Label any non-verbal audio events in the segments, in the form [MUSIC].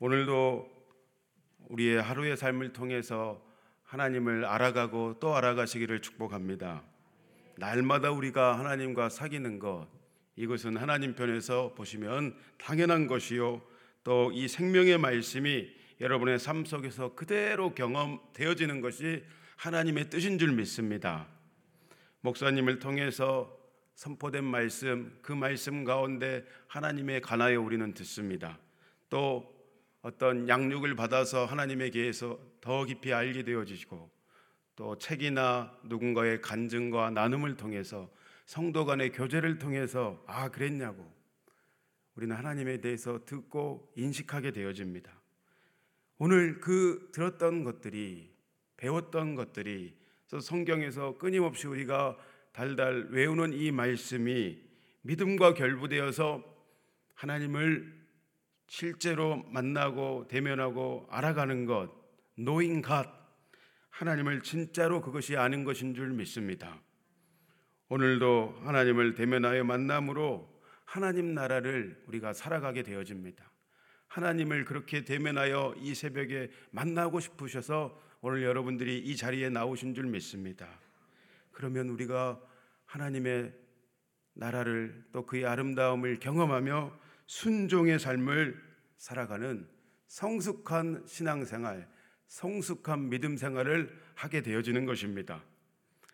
오늘도 우리의 하루의 삶을 통해서 하나님을 알아가고 또 알아가시기를 축복합니다. 날마다 우리가 하나님과 사귀는 것 이것은 하나님 편에서 보시면 당연한 것이요. 또 이 생명의 말씀이 여러분의 삶 속에서 그대로 경험되어지는 것이 하나님의 뜻인 줄 믿습니다. 목사님을 통해서 선포된 말씀, 그 말씀 가운데 하나님의 가나에 우리는 듣습니다. 또 어떤 양육을 받아서 하나님에게서 더 깊이 알게 되어지고 또 책이나 누군가의 간증과 나눔을 통해서 성도 간의 교제를 통해서 아 그랬냐고 우리는 하나님에 대해서 듣고 인식하게 되어집니다. 오늘 그 들었던 것들이 배웠던 것들이 성경에서 끊임없이 우리가 달달 외우는 이 말씀이 믿음과 결부되어서 하나님을 실제로 만나고 대면하고 알아가는 것, 노인 갓 하나님을 진짜로 그것이 아는 것인 줄 믿습니다. 오늘도 하나님을 대면하여 만남으로 하나님 나라를 우리가 살아가게 되어집니다. 하나님을 그렇게 대면하여 이 새벽에 만나고 싶으셔서 오늘 여러분들이 이 자리에 나오신 줄 믿습니다. 그러면 우리가 하나님의 나라를 또 그의 아름다움을 경험하며 순종의 삶을 살아가는 성숙한 신앙생활, 성숙한 믿음 생활을 하게 되어지는 것입니다.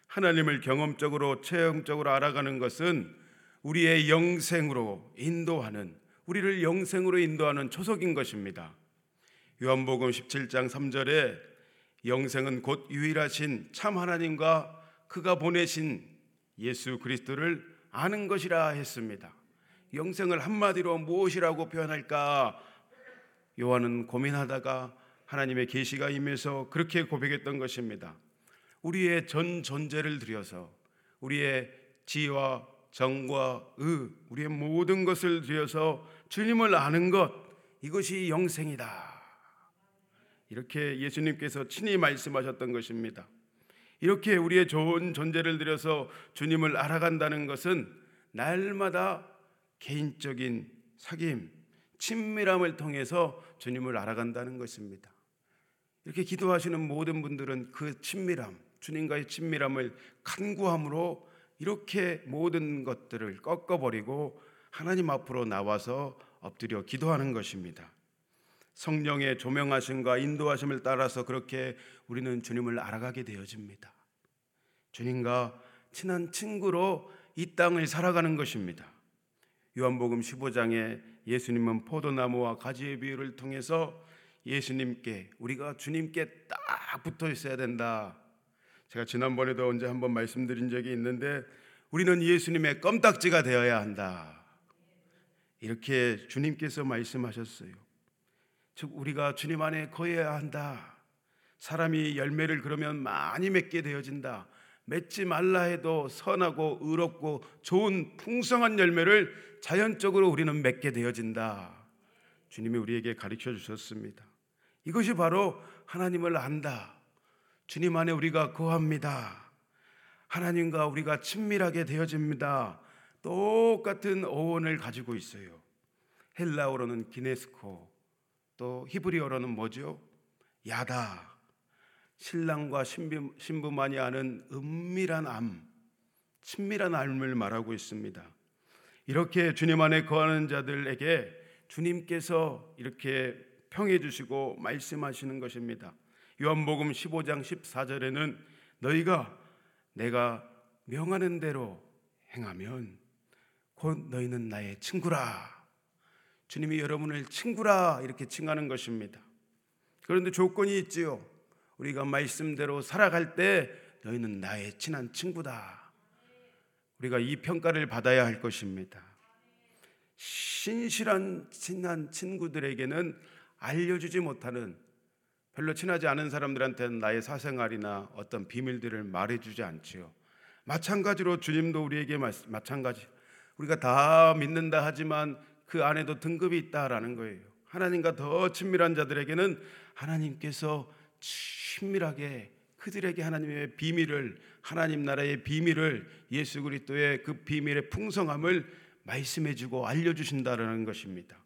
하나님을 경험적으로 체험적으로 알아가는 것은 우리의 영생으로 인도하는 우리를 영생으로 인도하는 초석인 것입니다. 요한복음 17장 3절에 영생은 곧 유일하신 참 하나님과 그가 보내신 예수 그리스도를 아는 것이라 했습니다. 영생을 한마디로 무엇이라고 표현할까? 요한은 고민하다가 하나님의 계시가 임해서 그렇게 고백했던 것입니다. 우리의 전 존재를 들여서 우리의 지와 정과 의, 우리의 모든 것을 들여서 주님을 아는 것 이것이 영생이다. 이렇게 예수님께서 친히 말씀하셨던 것입니다. 이렇게 우리의 좋은 존재를 들여서 주님을 알아간다는 것은 날마다 개인적인 사귐, 친밀함을 통해서 주님을 알아간다는 것입니다. 이렇게 기도하시는 모든 분들은 그 친밀함, 주님과의 친밀함을 간구함으로 이렇게 모든 것들을 꺾어버리고 하나님 앞으로 나와서 엎드려 기도하는 것입니다. 성령의 조명하심과 인도하심을 따라서 그렇게 우리는 주님을 알아가게 되어집니다. 주님과 친한 친구로 이 땅을 살아가는 것입니다. 요한복음 15장에 예수님은 포도나무와 가지의 비유를 통해서 예수님께 우리가 주님께 딱 붙어 있어야 된다. 제가 지난번에도 언제 한번 말씀드린 적이 있는데 우리는 예수님의 껌딱지가 되어야 한다. 이렇게 주님께서 말씀하셨어요. 즉 우리가 주님 안에 거해야 한다. 사람이 열매를 그러면 많이 맺게 되어진다. 맺지 말라 해도 선하고 의롭고 좋은 풍성한 열매를 자연적으로 우리는 맺게 되어진다. 주님이 우리에게 가르쳐 주셨습니다. 이것이 바로 하나님을 안다. 주님 안에 우리가 거합니다. 하나님과 우리가 친밀하게 되어집니다. 똑같은 어원을 가지고 있어요. 헬라어로는 기네스코, 또 히브리어로는 뭐죠? 야다. 신랑과 신부, 신부 만이 아는 은밀한 암, 친밀한 암을 말하고 있습니다. 이렇게 주님 안에 거하는 자들에게 주님께서 이렇게 평해 주시고 말씀하시는 것입니다. 요한복음 15장 14절에는 너희가 내가 명하는 대로 행하면 곧 너희는 나의 친구라. 주님이 여러분을 친구라 이렇게 칭하는 것입니다. 그런데 조건이 있지요. 우리가 말씀대로 살아갈 때 너희는 나의 친한 친구다. 우리가 이 평가를 받아야 할 것입니다. 신실한 친한 친구들에게는 알려주지 못하는 별로 친하지 않은 사람들한테는 나의 사생활이나 어떤 비밀들을 말해주지 않지요. 마찬가지로 주님도 우리에게 마찬가지. 우리가 다 믿는다 하지만 그 안에도 등급이 있다라는 거예요. 하나님과 더 친밀한 자들에게는 하나님께서 친밀하게 그들에게 하나님의 비밀을 하나님 나라의 비밀을 예수 그리스도의 그 비밀의 풍성함을 말씀해 주고 알려 주신다라는 것입니다.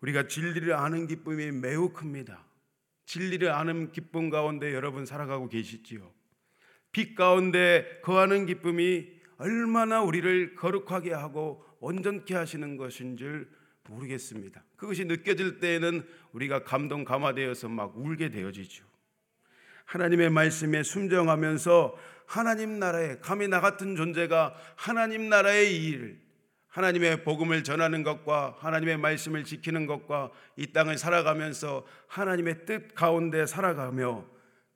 우리가 진리를 아는 기쁨이 매우 큽니다. 진리를 아는 기쁨 가운데 여러분 살아가고 계시지요. 빛 가운데 거하는 기쁨이 얼마나 우리를 거룩하게 하고 온전케 하시는 것인 줄 모르겠습니다. 그것이 느껴질 때에는 우리가 감동 감화되어서 막 울게 되어지죠. 하나님의 말씀에 순정하면서 하나님 나라에 감히 나 같은 존재가 하나님 나라의 일을 하나님의 복음을 전하는 것과 하나님의 말씀을 지키는 것과 이 땅을 살아가면서 하나님의 뜻 가운데 살아가며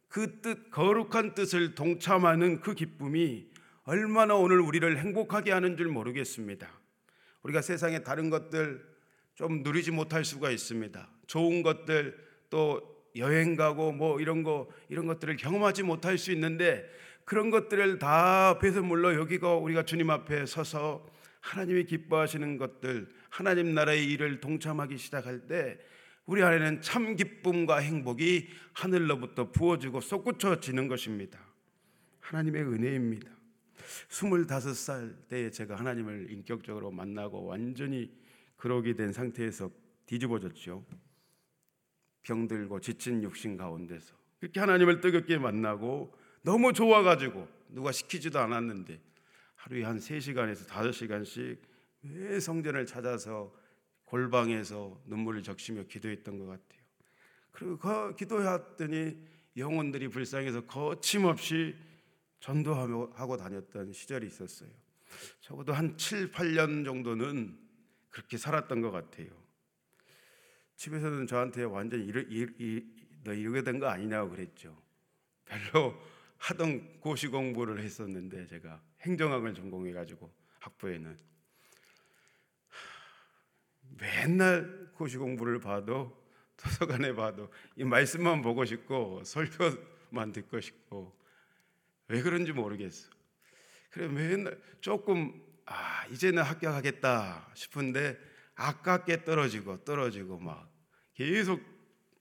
그 뜻, 거룩한 뜻을 동참하는 그 기쁨이 얼마나 오늘 우리를 행복하게 하는 줄 모르겠습니다. 우리가 세상의 다른 것들 좀 누리지 못할 수가 있습니다. 좋은 것들 또 여행 가고 뭐 이런 거 이런 것들을 경험하지 못할 수 있는데 그런 것들을 다 배설물로 여기고 우리가 주님 앞에 서서 하나님이 기뻐하시는 것들, 하나님 나라의 일을 동참하기 시작할 때 우리 안에는 참 기쁨과 행복이 하늘로부터 부어지고 솟구쳐지는 것입니다. 하나님의 은혜입니다. 25살 때에 제가 하나님을 인격적으로 만나고 완전히 그러게 된 상태에서 뒤집어졌죠. 병들고 지친 육신 가운데서 그렇게 하나님을 뜨겁게 만나고 너무 좋아가지고 누가 시키지도 않았는데 하루에 한 3시간에서 5시간씩 매 성전을 찾아서 골방에서 눈물을 적시며 기도했던 것 같아요. 그리고 그 기도했더니 영혼들이 불쌍해서 거침없이 전도하고 다녔던 시절이 있었어요. 적어도 한 7, 8년 정도는 그렇게 살았던 것 같아요. 집에서는 저한테 완전히 이러, 이, 너 이러게 된 거 아니냐고 그랬죠. 별로 [LAUGHS] 하던 고시 공부를 했었는데 제가 행정학을 전공해가지고 학부에는 맨날 고시 공부를 봐도 도서관에 봐도 이 말씀만 보고 싶고 설교만 듣고 싶고 왜 그런지 모르겠어. 그래 맨날 조금 아 이제는 합격하겠다 싶은데 아깝게 떨어지고 떨어지고 막 계속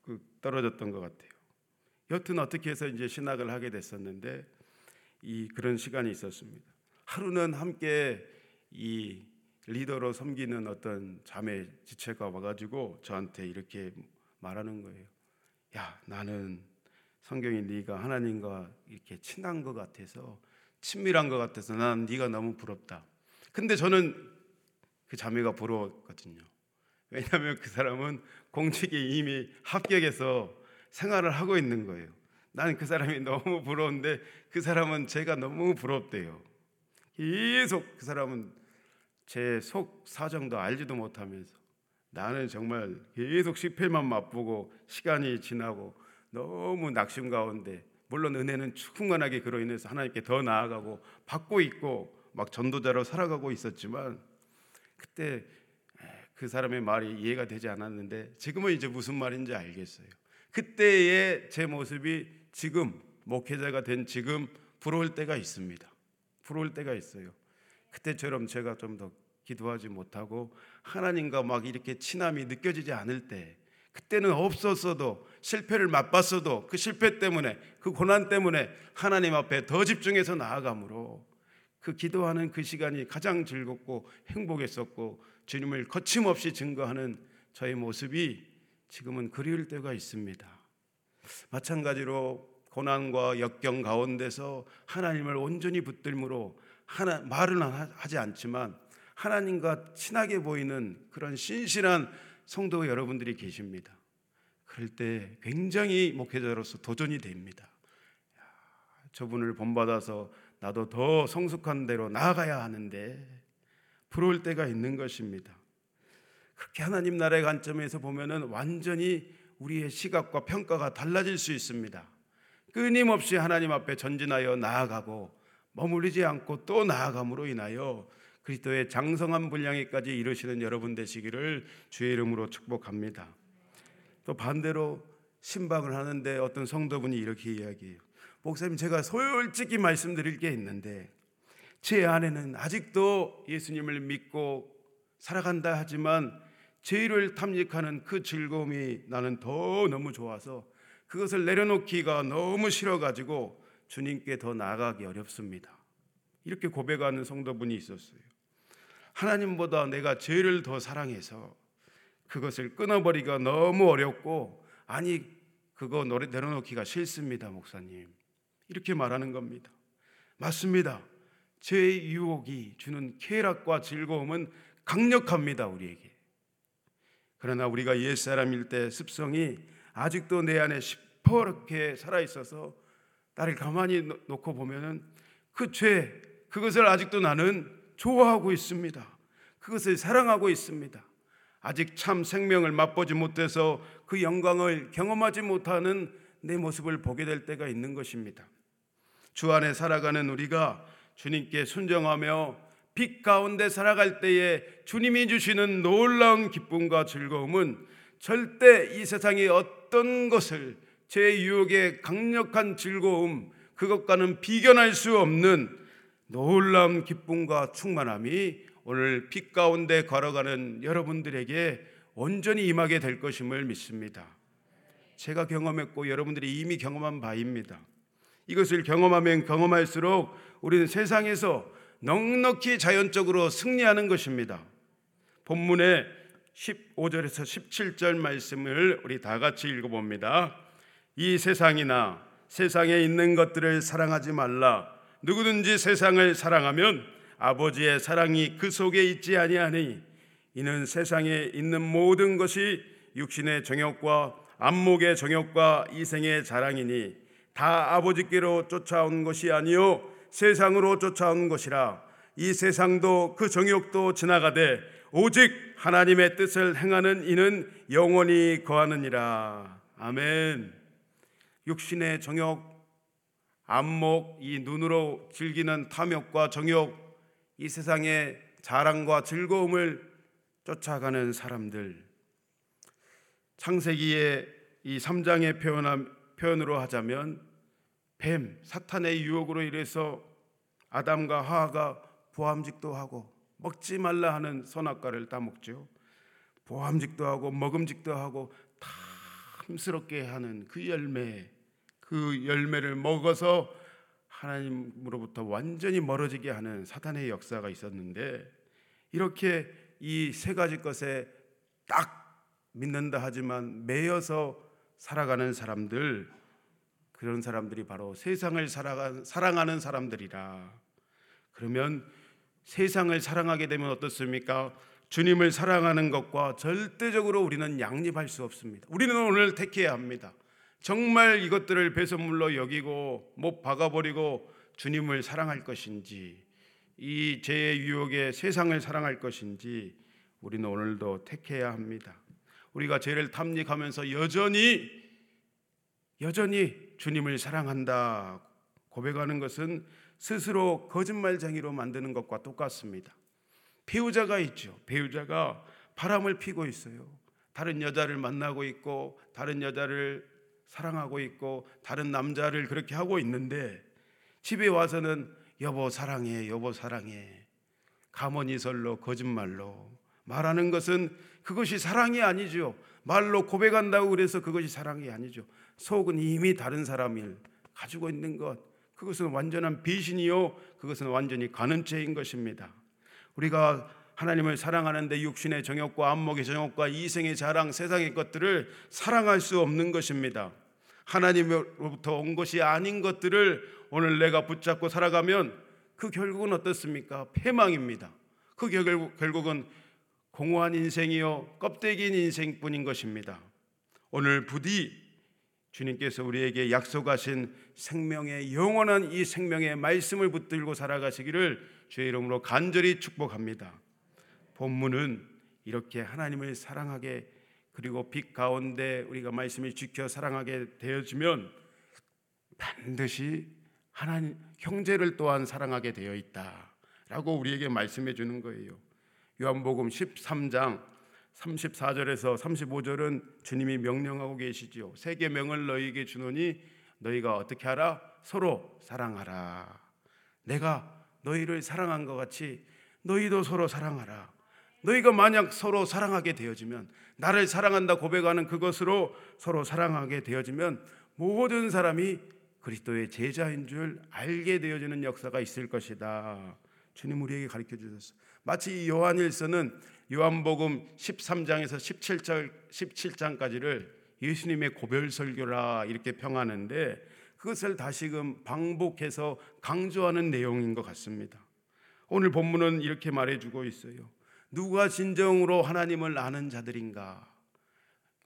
그 떨어졌던 것 같아요. 여튼 어떻게 해서 이제 신학을 하게 됐었는데 이 그런 시간이 있었습니다. 하루는 함께 이 리더로 섬기는 어떤 자매 지체가 와가지고 저한테 이렇게 말하는 거예요. 야, 나는 성경이 네가 하나님과 이렇게 친한 것 같아서 친밀한 것 같아서 난 네가 너무 부럽다. 근데 저는 그 자매가 부러웠거든요. 왜냐하면 그 사람은 공직에 이미 합격해서 생활을 하고 있는 거예요. 나는 그 사람이 [LAUGHS] 너무 부러운데 그 사람은 제가 너무 부럽대요. 계속 그 사람은 제 속 사정도 알지도 못하면서 나는 정말 계속 실패만 맛보고 시간이 지나고 너무 낙심 가운데 물론 은혜는 충만하게 그로 인해서 하나님께 더 나아가고 받고 있고 막 전도자로 살아가고 있었지만 그때 그 사람의 말이 이해가 되지 않았는데 지금은 이제 무슨 말인지 알겠어요. 그때의 제 모습이 지금 목회자가 된 지금 부러울 때가 있습니다. 부러울 때가 있어요. 그때처럼 제가 좀 더 기도하지 못하고 하나님과 막 이렇게 친함이 느껴지지 않을 때 그때는 없었어도 실패를 맛봤어도 그 실패 때문에 그 고난 때문에 하나님 앞에 더 집중해서 나아감으로 그 기도하는 그 시간이 가장 즐겁고 행복했었고 주님을 거침없이 증거하는 저의 모습이 지금은 그리울 때가 있습니다. 마찬가지로 고난과 역경 가운데서 하나님을 온전히 붙들므로 하나, 말은 하지 않지만 하나님과 친하게 보이는 그런 신실한 성도 여러분들이 계십니다. 그럴 때 굉장히 목회자로서 도전이 됩니다. 저분을 본받아서 나도 더 성숙한 대로 나아가야 하는데 부러울 때가 있는 것입니다. 그렇게 하나님 나라의 관점에서 보면은 완전히 우리의 시각과 평가가 달라질 수 있습니다. 끊임없이 하나님 앞에 전진하여 나아가고 머무르지 않고 또 나아감으로 인하여 그리스도의 장성한 분량에까지 이르시는 여러분 되시기를 주의 이름으로 축복합니다. 또 반대로 신방을 하는데 어떤 성도분이 이렇게 이야기해요. 목사님 제가 솔직히 말씀드릴 게 있는데 제 안에는 아직도 예수님을 믿고 살아간다 하지만 죄를 탐닉하는 그 즐거움이 나는 더 너무 좋아서 그것을 내려놓기가 너무 싫어가지고 주님께 더 나아가기 어렵습니다. 이렇게 고백하는 성도분이 있었어요. 하나님보다 내가 죄를 더 사랑해서 그것을 끊어버리기가 너무 어렵고 아니 그거 내려놓기가 싫습니다, 목사님. 이렇게 말하는 겁니다. 맞습니다. 제 유혹이 주는 쾌락과 즐거움은 강력합니다, 우리에게. 그러나 우리가 옛사람일 때 습성이 아직도 내 안에 시퍼렇게 살아 있어서 나를 가만히 놓고 보면은 그 죄, 그것을 아직도 나는 좋아하고 있습니다. 그것을 사랑하고 있습니다. 아직 참 생명을 맛보지 못해서 그 영광을 경험하지 못하는 내 모습을 보게 될 때가 있는 것입니다. 주 안에 살아가는 우리가 주님께 순정하며 빛 가운데 살아갈 때에 주님이 주시는 놀라운 기쁨과 즐거움은 절대 이 세상의 어떤 것을 제 유혹의 강력한 즐거움 그것과는 비견할 수 없는 놀라운 기쁨과 충만함이 오늘 빛 가운데 걸어가는 여러분들에게 온전히 임하게 될 것임을 믿습니다. 제가 경험했고 여러분들이 이미 경험한 바입니다. 이것을 경험하면 경험할수록 우리는 세상에서 넉넉히 자연적으로 승리하는 것입니다. 본문의 15절에서 17절 말씀을 우리 다 같이 읽어봅니다. 이 세상이나 세상에 있는 것들을 사랑하지 말라. 누구든지 세상을 사랑하면 아버지의 사랑이 그 속에 있지 아니하니 이는 세상에 있는 모든 것이 육신의 정욕과 안목의 정욕과 이생의 자랑이니 다 아버지께로 쫓아온 것이 아니요 세상으로 쫓아온 것이라. 이 세상도 그 정욕도 지나가되 오직 하나님의 뜻을 행하는 이는 영원히 거하느니라. 아멘. 육신의 정욕 안목 이 눈으로 즐기는 탐욕과 정욕 이 세상의 자랑과 즐거움을 쫓아가는 사람들. 창세기의 이 3장의 표현으로 하자면 뱀 사탄의 유혹으로 인해서 아담과 하하가 보암직도 하고 먹지 말라 하는 선악과를 따먹죠. 보암직도 하고 먹음직도 하고 탐스럽게 하는 그 열매, 그 열매를 먹어서 하나님으로부터 완전히 멀어지게 하는 사탄의 역사가 있었는데 이렇게 이 세 가지 것에 딱 믿는다 하지만 매여서 살아가는 사람들 그런 사람들이 바로 세상을 사랑하는 사람들이라. 그러면 세상을 사랑하게 되면 어떻습니까? 주님을 사랑하는 것과 절대적으로 우리는 양립할 수 없습니다. 우리는 오늘 택해야 합니다. 정말 이것들을 배선물로 여기고 못 박아버리고 주님을 사랑할 것인지 이 죄의 유혹에 세상을 사랑할 것인지 우리는 오늘도 택해야 합니다. 우리가 죄를 탐닉하면서 여전히 여전히 주님을 사랑한다 고백하는 것은 스스로 거짓말쟁이로 만드는 것과 똑같습니다. 배우자가 있죠. 배우자가 바람을 피고 있어요. 다른 여자를 만나고 있고 다른 여자를 사랑하고 있고 다른 남자를 그렇게 하고 있는데 집에 와서는 여보 사랑해 여보 사랑해 가머니설로 거짓말로 말하는 것은 그것이 사랑이 아니죠 말로 고백한다고 그래서 그것이 사랑이 아니죠 속은 이미 다른 사람을 가지고 있는 것 그것은 완전한 비신이요 그것은 완전히 가늠죄인 것입니다 우리가 하나님을 사랑하는데 육신의 정욕과 안목의 정욕과 이생의 자랑, 세상의 것들을 사랑할 수 없는 것입니다. 하나님으로부터 온 것이 아닌 것들을 오늘 내가 붙잡고 살아가면 그 결국은 어떻습니까? 패망입니다. 그 결국은 공허한 인생이요 껍데기인 인생뿐인 것입니다. 오늘 부디 주님께서 우리에게 약속하신 생명의 영원한 이 생명의 말씀을 붙들고 살아가시기를 주의 이름으로 간절히 축복합니다. 본문은 이렇게 하나님을 사랑하게 그리고 빛 가운데 우리가 말씀을 지켜 사랑하게 되어지면 반드시 하나님 형제를 또한 사랑하게 되어 있다라고 우리에게 말씀해 주는 거예요. 요한복음 13장 34절에서 35절은 주님이 명령하고 계시지요. 세 계 명을 너희에게 주노니 너희가 어떻게 하라? 서로 사랑하라. 내가 너희를 사랑한 것 같이 너희도 서로 사랑하라. 너희가 만약 서로 사랑하게 되어지면 나를 사랑한다 고백하는 그것으로 서로 사랑하게 되어지면 모든 사람이 그리스도의 제자인 줄 알게 되어지는 역사가 있을 것이다. 주님 우리에게 가르쳐 주셨어. 마치 요한일서는 요한복음 13장에서 17장 17장까지를 예수님의 고별 설교라 이렇게 평하는데 그것을 다시금 반복해서 강조하는 내용인 것 같습니다. 오늘 본문은 이렇게 말해주고 있어요. 누가 진정으로 하나님을 아는 자들인가?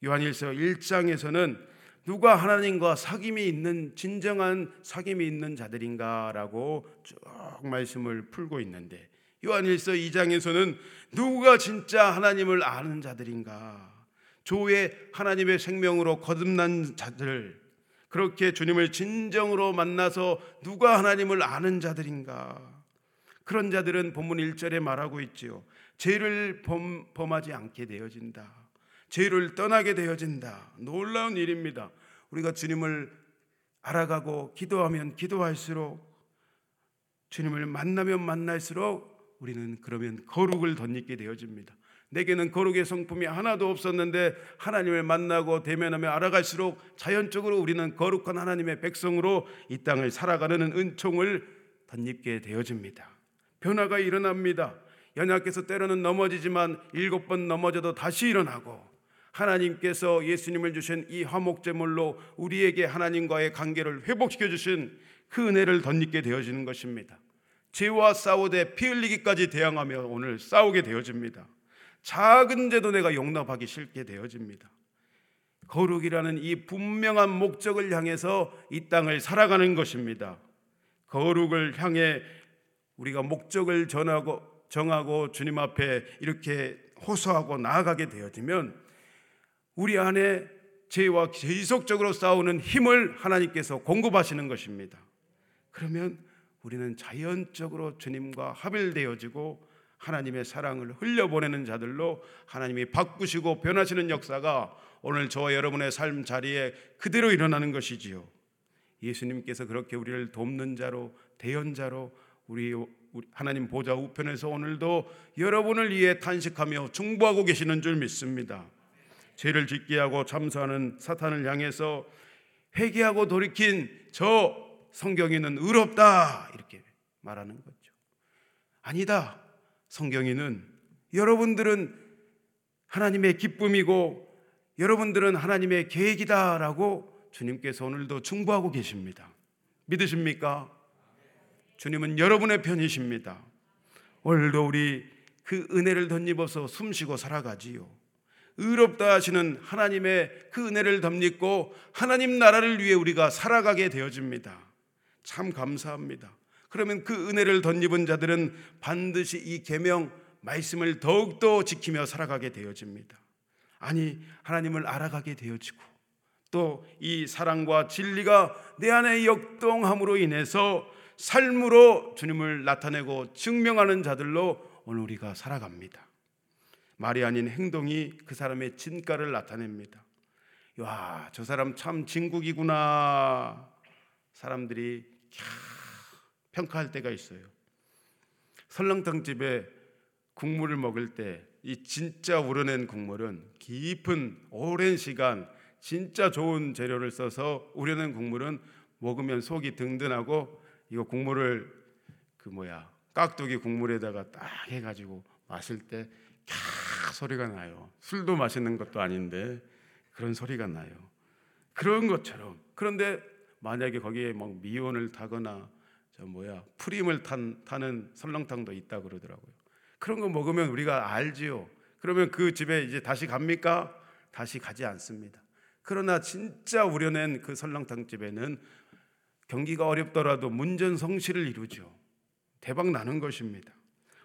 요한일서 1장에서는 누가 하나님과 사귐이 있는 진정한 사귐이 있는 자들인가라고 쭉 말씀을 풀고 있는데 요한일서 2장에서는 누가 진짜 하나님을 아는 자들인가? 조의 하나님의 생명으로 거듭난 자들 그렇게 주님을 진정으로 만나서 누가 하나님을 아는 자들인가? 그런 자들은 본문 1절에 말하고 있지요. 죄를 범, 범하지 않게 되어진다. 죄를 떠나게 되어진다. 놀라운 일입니다. 우리가 주님을 알아가고 기도하면 기도할수록 주님을 만나면 만날수록 우리는 그러면 거룩을 덧입게 되어집니다. 내게는 거룩의 성품이 하나도 없었는데 하나님을 만나고 대면하며 알아갈수록 자연적으로 우리는 거룩한 하나님의 백성으로 이 땅을 살아가는 은총을 덧입게 되어집니다. 변화가 일어납니다. 연약해서 때로는 넘어지지만 일곱 번 넘어져도 다시 일어나고 하나님께서 예수님을 주신 이 화목제물로 우리에게 하나님과의 관계를 회복시켜 주신 그 은혜를 덧입게 되어지는 것입니다. 죄와 싸우되 피 흘리기까지 대항하며 오늘 싸우게 되어집니다. 작은 죄도 내가 용납하기 싫게 되어집니다. 거룩이라는 이 분명한 목적을 향해서 이 땅을 살아가는 것입니다. 거룩을 향해 우리가 목적을 전하고 정하고 주님 앞에 이렇게 호소하고 나아가게 되어지면 우리 안에 죄와 지속적으로 싸우는 힘을 하나님께서 공급하시는 것입니다. 그러면 우리는 자연적으로 주님과 합일되어지고 하나님의 사랑을 흘려보내는 자들로 하나님이 바꾸시고 변하시는 역사가 오늘 저와 여러분의 삶 자리에 그대로 일어나는 것이지요. 예수님께서 그렇게 우리를 돕는 자로 대연자로 우리 하나님 보좌 우편에서 오늘도 여러분을 위해 탄식하며 중보하고 계시는 줄 믿습니다. 죄를 짓게 하고 참소하는 사탄을 향해서 회개하고 돌이킨 저 성경에는 의롭다 이렇게 말하는 거죠. 아니다. 성경에는 여러분들은 하나님의 기쁨이고 여러분들은 하나님의 계획이다라고 주님께서 오늘도 중보하고 계십니다. 믿으십니까? 주님은 여러분의 편이십니다. 오늘도 우리 그 은혜를 덧입어서 숨쉬고 살아가지요. 의롭다 하시는 하나님의 그 은혜를 덧입고 하나님 나라를 위해 우리가 살아가게 되어집니다. 참 감사합니다. 그러면 그 은혜를 덧입은 자들은 반드시 이 계명 말씀을 더욱더 지키며 살아가게 되어집니다. 아니 하나님을 알아가게 되어지고 또 이 사랑과 진리가 내 안에 역동함으로 인해서 삶으로 주님을 나타내고 증명하는 자들로 오늘 우리가 살아갑니다. 말이 아닌 행동이 그 사람의 진가를 나타냅니다. 와, 저 사람 참 진국이구나. 사람들이 평가할 때가 있어요. 설렁탕 집에 국물을 먹을 때 이 진짜 우려낸 국물은 깊은 오랜 시간 진짜 좋은 재료를 써서 우려낸 국물은 먹으면 속이 든든하고 이거 국물을 그 뭐야 깍두기 국물에다가 딱 해가지고 마실 때 캬 소리가 나요. 술도 마시는 것도 아닌데 그런 소리가 나요. 그런 것처럼 그런데 만약에 거기에 막 미온을 타거나 저 뭐야 프림을 탄, 타는 설렁탕도 있다 그러더라고요. 그런 거 먹으면 우리가 알지요. 그러면 그 집에 이제 다시 갑니까? 다시 가지 않습니다. 그러나 진짜 우려낸 그 설렁탕 집에는 경기가 어렵더라도 문전성시를 이루죠. 대박 나는 것입니다.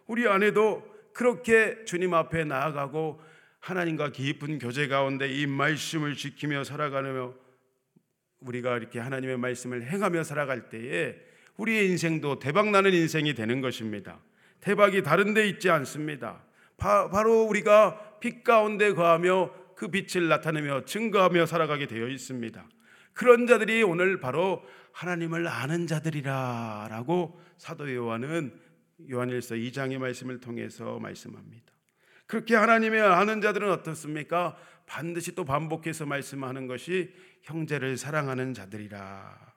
우리 안에도 그렇게 주님 앞에 나아가고 하나님과 깊은 교제 가운데 이 말씀을 지키며 살아가며 우리가 이렇게 하나님의 말씀을 행하며 살아갈 때에 우리의 인생도 대박 나는 인생이 되는 것입니다. 대박이 다른 데 있지 않습니다. 바, 로 우리가 빛 가운데 거하며 그 빛을 나타내며 증거하며 살아가게 되어 있습니다. 그런 자들이 오늘 바로 하나님을 아는 자들이라라고 사도 요한은 요한일서 2장의 말씀을 통해서 말씀합니다. 그렇게 하나님의 아는 자들은 어떻습니까? 반드시 또 반복해서 말씀하는 것이 형제를 사랑하는 자들이라.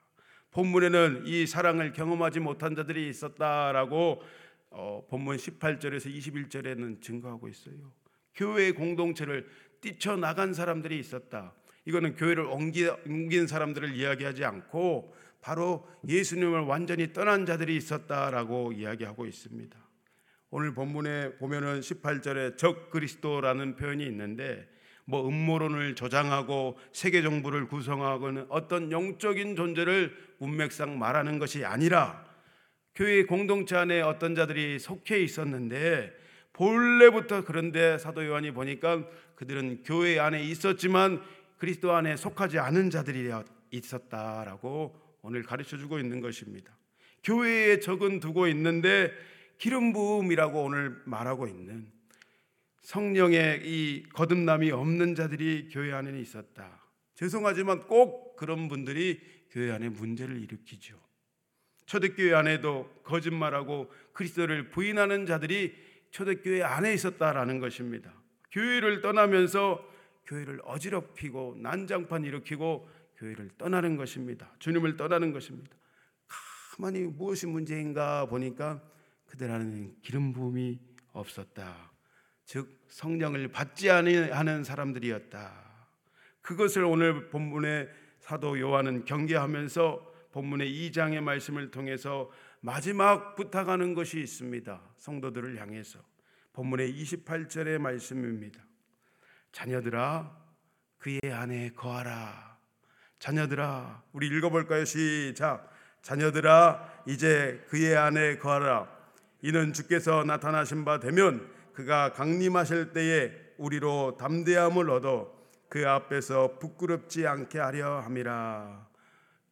본문에는 이 사랑을 경험하지 못한 자들이 있었다라고 어, 본문 18절에서 21절에는 증거하고 있어요. 교회의 공동체를 뛰쳐나간 사람들이 있었다. 이거는 교회를 옮긴 사람들을 이야기하지 않고 바로 예수님을 완전히 떠난 자들이 있었다라고 이야기하고 있습니다. 오늘 본문에 보면은 18절에 적 그리스도라는 표현이 있는데 뭐 음모론을 조장하고 세계 정부를 구성하고는 어떤 영적인 존재를 문맥상 말하는 것이 아니라 교회 공동체 안에 어떤 자들이 속해 있었는데 본래부터 그런데 사도 요한이 보니까 그들은 교회 안에 있었지만 그리스도 안에 속하지 않은 자들이 있었다라고 오늘 가르쳐 주고 있는 것입니다. 교회에 적은 두고 있는데 기름 부음이라고 오늘 말하고 있는 성령의 이 거듭남이 없는 자들이 교회 안에 있었다. 죄송하지만 꼭 그런 분들이 교회 안에 문제를 일으키죠. 초대교회 안에도 거짓말하고 그리스도를 부인하는 자들이 초대교회 안에 있었다라는 것입니다. 교회를 떠나면서 교회를 어지럽히고 난장판 일으키고 교회를 떠나는 것입니다. 주님을 떠나는 것입니다. 가만히 무엇이 문제인가 보니까 그들 안에는 기름 부음이 없었다. 즉 성령을 받지 않는 사람들이었다. 그것을 오늘 본문의 사도 요한은 경계하면서 본문의 2장의 말씀을 통해서 마지막 부탁하는 것이 있습니다. 성도들을 향해서 본문의 28절의 말씀입니다. 자녀들아 그의 안에 거하라. 자녀들아 우리 읽어볼까요? 시작. 자녀들아 이제 그의 안에 거하라. 이는 주께서 나타나신 바 되면 그가 강림하실 때에 우리로 담대함을 얻어 그 앞에서 부끄럽지 않게 하려 함이라.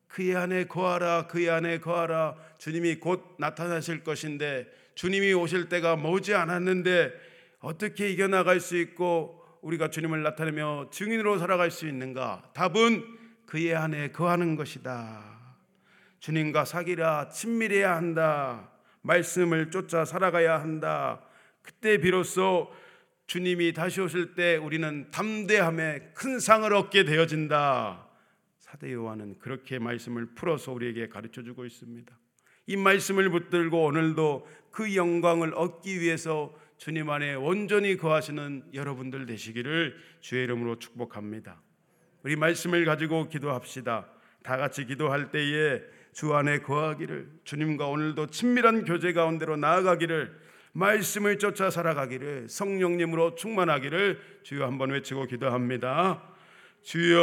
그의 안에 거하라 그의 안에 거하라 주님이 곧 나타나실 것인데 주님이 오실 때가 머지 않았는데 어떻게 이겨나갈 수 있고 우리가 주님을 나타내며 증인으로 살아갈 수 있는가? 답은 그의 안에 거하는 것이다. 주님과 사귀라 친밀해야 한다. 말씀을 쫓아 살아가야 한다. 그때 비로소 주님이 다시 오실 때 우리는 담대함에 큰 상을 얻게 되어진다. 사대 요한은 그렇게 말씀을 풀어서 우리에게 가르쳐 주고 있습니다. 이 말씀을 붙들고 오늘도 그 영광을 얻기 위해서 주님 안에 온전히 거하시는 여러분들 되시기를 주의 이름으로 축복합니다. 우리 말씀을 가지고 기도합시다. 다 같이 기도할 때에 주 안에 거하기를 주님과 오늘도 친밀한 교제 가운데로 나아가기를 말씀을 쫓아 살아가기를 성령님으로 충만하기를 주여 한번 외치고 기도합니다. 주여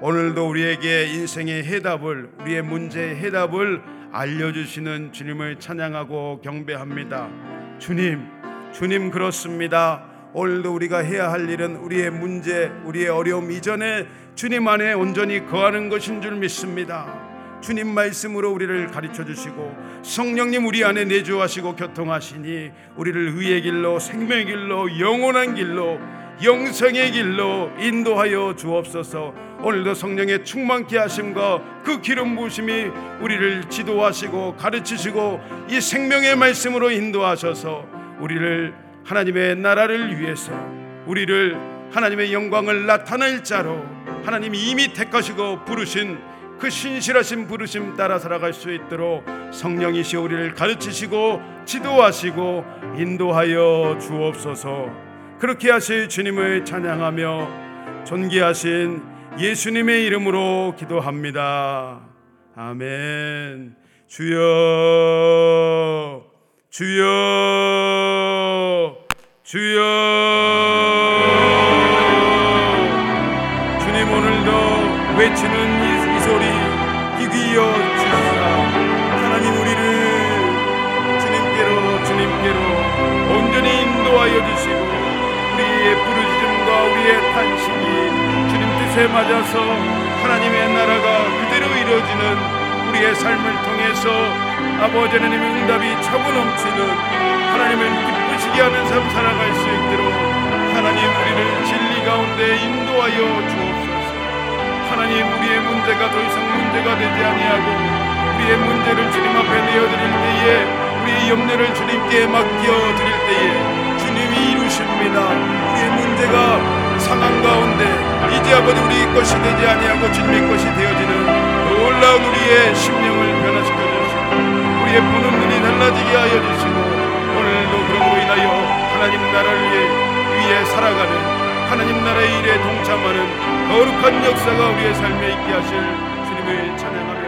오늘도 우리에게 인생의 해답을 우리의 문제의 해답을 알려주시는 주님을 찬양하고 경배합니다. 주님, 주님 그렇습니다. 오늘도 우리가 해야 할 일은 우리의 문제, 우리의 어려움 이전에 주님 안에 온전히 거하는 것인 줄 믿습니다. 주님 말씀으로 우리를 가르쳐 주시고 성령님 우리 안에 내주하시고 교통하시니 우리를 의의 길로 생명의 길로 영원한 길로 영생의 길로 인도하여 주옵소서. 오늘도 성령의 충만케 하심과 그 기름 부심이 우리를 지도하시고 가르치시고 이 생명의 말씀으로 인도하셔서 우리를 하나님의 나라를 위해서 우리를 하나님의 영광을 나타낼 자로 하나님이 이미 택하시고 부르신 그 신실하신 부르심 따라 살아갈 수 있도록 성령이시 우리를 가르치시고 지도하시고 인도하여 주옵소서. 그렇게 하실 주님을 찬양하며 존귀하신 예수님의 이름으로 기도합니다. 아멘. 주여, 주여, 주여. 주님 오늘도 외치는 이, 이 소리 귀귀여 주시라. 하나님 우리를 주님께로 주님께로 온전히 인도하여 주시고 우리의 부르짖음과 우리의 탄식이 주님 뜻에 맞아서 하나님의 나라가 그대로 이루어지는 우리의 삶을 통해서 아버지 하나님의 응답이 차고 넘치는 하나님을 기쁘시게 하는 삶 살아갈 수 있도록 하나님 우리를 진리 가운데 인도하여 주옵소서 하나님 우리의 문제가 더 이상 문제가 되지 아니하고 우리의 문제를 주님 앞에 내어드릴 때에 우리의 염려를 주님께 맡겨 드릴 때에 주님이 이루십니다. 우리의 문제가 상한 가운데 이제 아버지 우리 것이 되지 아니하고 주님의 것이 되어지는 놀라운 우리의 심령을 변화시켜 주시고 우리의 보는 눈이 달라지게 하여 주시고 인하여 하나님 나라를 위해, 살아가는 하나님 나라의 일에 동참하는 거룩한 역사가 우리의 삶에 있게 하실 주님을 찬양하며